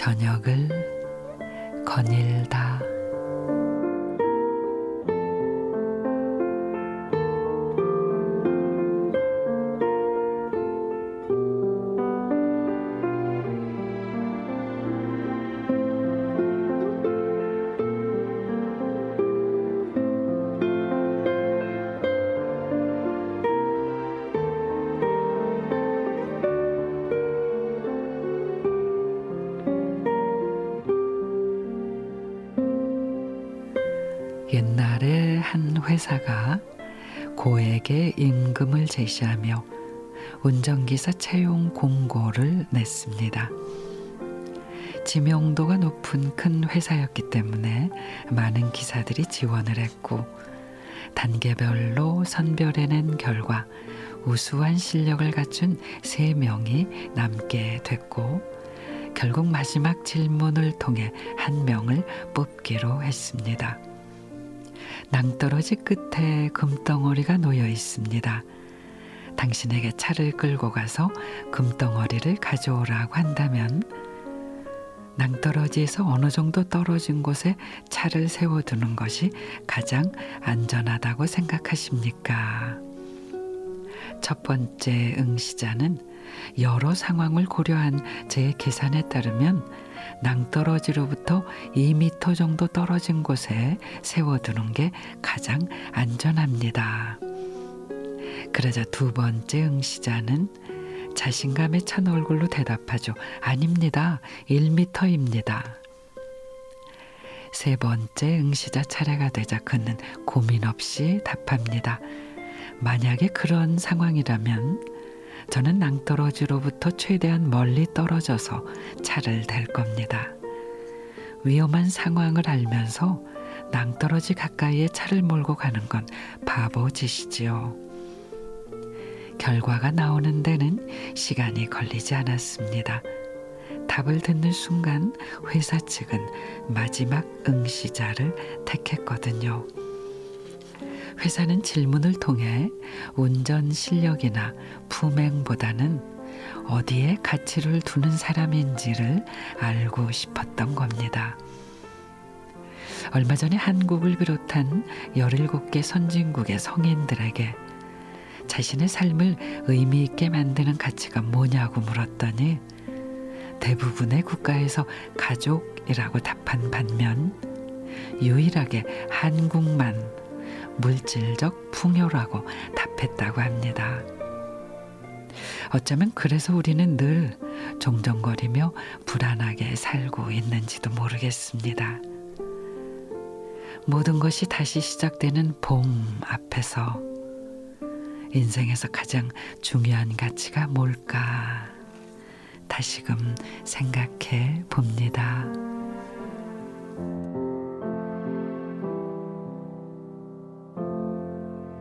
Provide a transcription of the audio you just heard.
저녁을 거닐다. 옛날에 한 회사가 고액의 임금을 제시하며 운전기사 채용 공고를 냈습니다. 지명도가 높은 큰 회사였기 때문에 많은 기사들이 지원을 했고 단계별로 선별해낸 결과 우수한 실력을 갖춘 세 명이 남게 됐고 결국 마지막 질문을 통해 한 명을 뽑기로 했습니다. 낭떠러지 끝에 금덩어리가 놓여 있습니다. 당신에게 차를 끌고 가서 금덩어리를 가져오라고 한다면 낭떠러지에서 어느 정도 떨어진 곳에 차를 세워두는 것이 가장 안전하다고 생각하십니까? 첫 번째 응시자는 여러 상황을 고려한 제 계산에 따르면 낭떠러지로부터 2미터 정도 떨어진 곳에 세워두는 게 가장 안전합니다. 그러자 두 번째 응시자는 자신감에 찬 얼굴로 대답하죠. 아닙니다. 1미터입니다. 세 번째 응시자 차례가 되자 그는 고민 없이 답합니다. 만약에 그런 상황이라면 저는 낭떠러지로부터 최대한 멀리 떨어져서 차를 댈 겁니다. 위험한 상황을 알면서 낭떠러지 가까이에 차를 몰고 가는 건 바보 짓이지요. 결과가 나오는 데는 시간이 걸리지 않았습니다. 답을 듣는 순간 회사 측은 마지막 응시자를 택했거든요. 회사는 질문을 통해 운전 실력이나 품행보다는 어디에 가치를 두는 사람인지를 알고 싶었던 겁니다. 얼마 전에 한국을 비롯한 17개 선진국의 성인들에게 자신의 삶을 의미 있게 만드는 가치가 뭐냐고 물었더니 대부분의 국가에서 가족이라고 답한 반면 유일하게 한국만 물질적 풍요라고 답했다고 합니다. 어쩌면 그래서 우리는 늘 종종거리며 불안하게 살고 있는지도 모르겠습니다. 모든 것이 다시 시작되는 봄 앞에서 인생에서 가장 중요한 가치가 뭘까 다시금 생각해 봅니다.